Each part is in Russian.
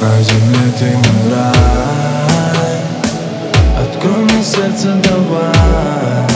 На земле ты мой рай. Открой мне сердце, давай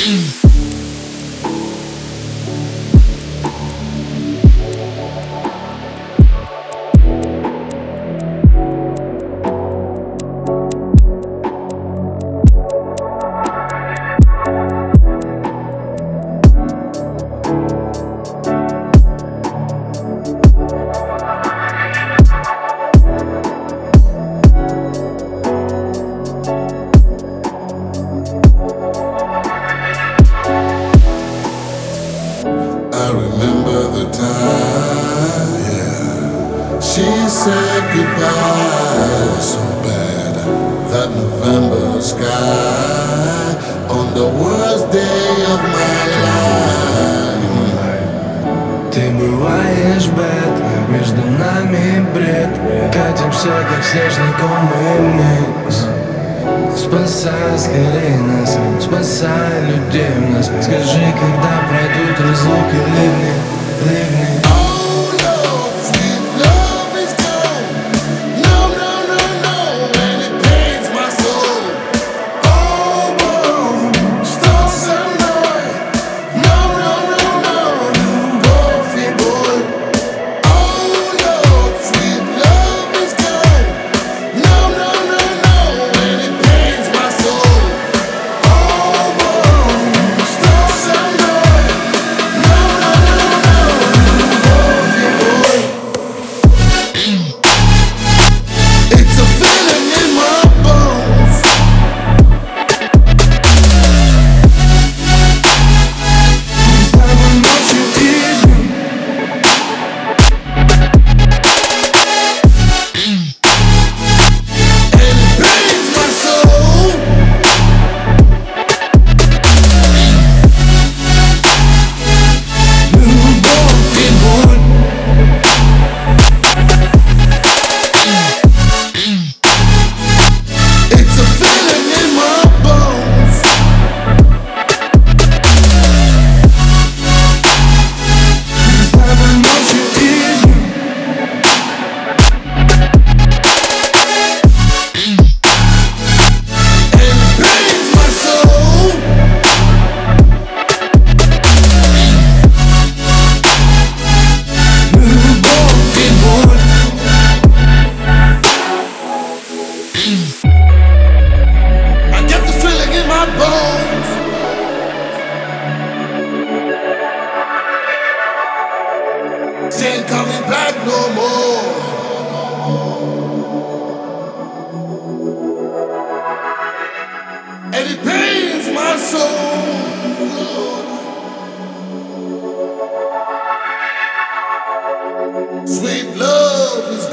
Peace. She said goodbye so bad. That November sky on the worst day of my life. Ты бываешь бед, между нами бред Катимся, как снежный ком мы вниз Спасай скорее нас, спасай людей в нас Скажи, когда пройдут разлуки ливни, ливни I get feeling in my bones. Ain't coming back no more. And it pains my soul. Sweet love is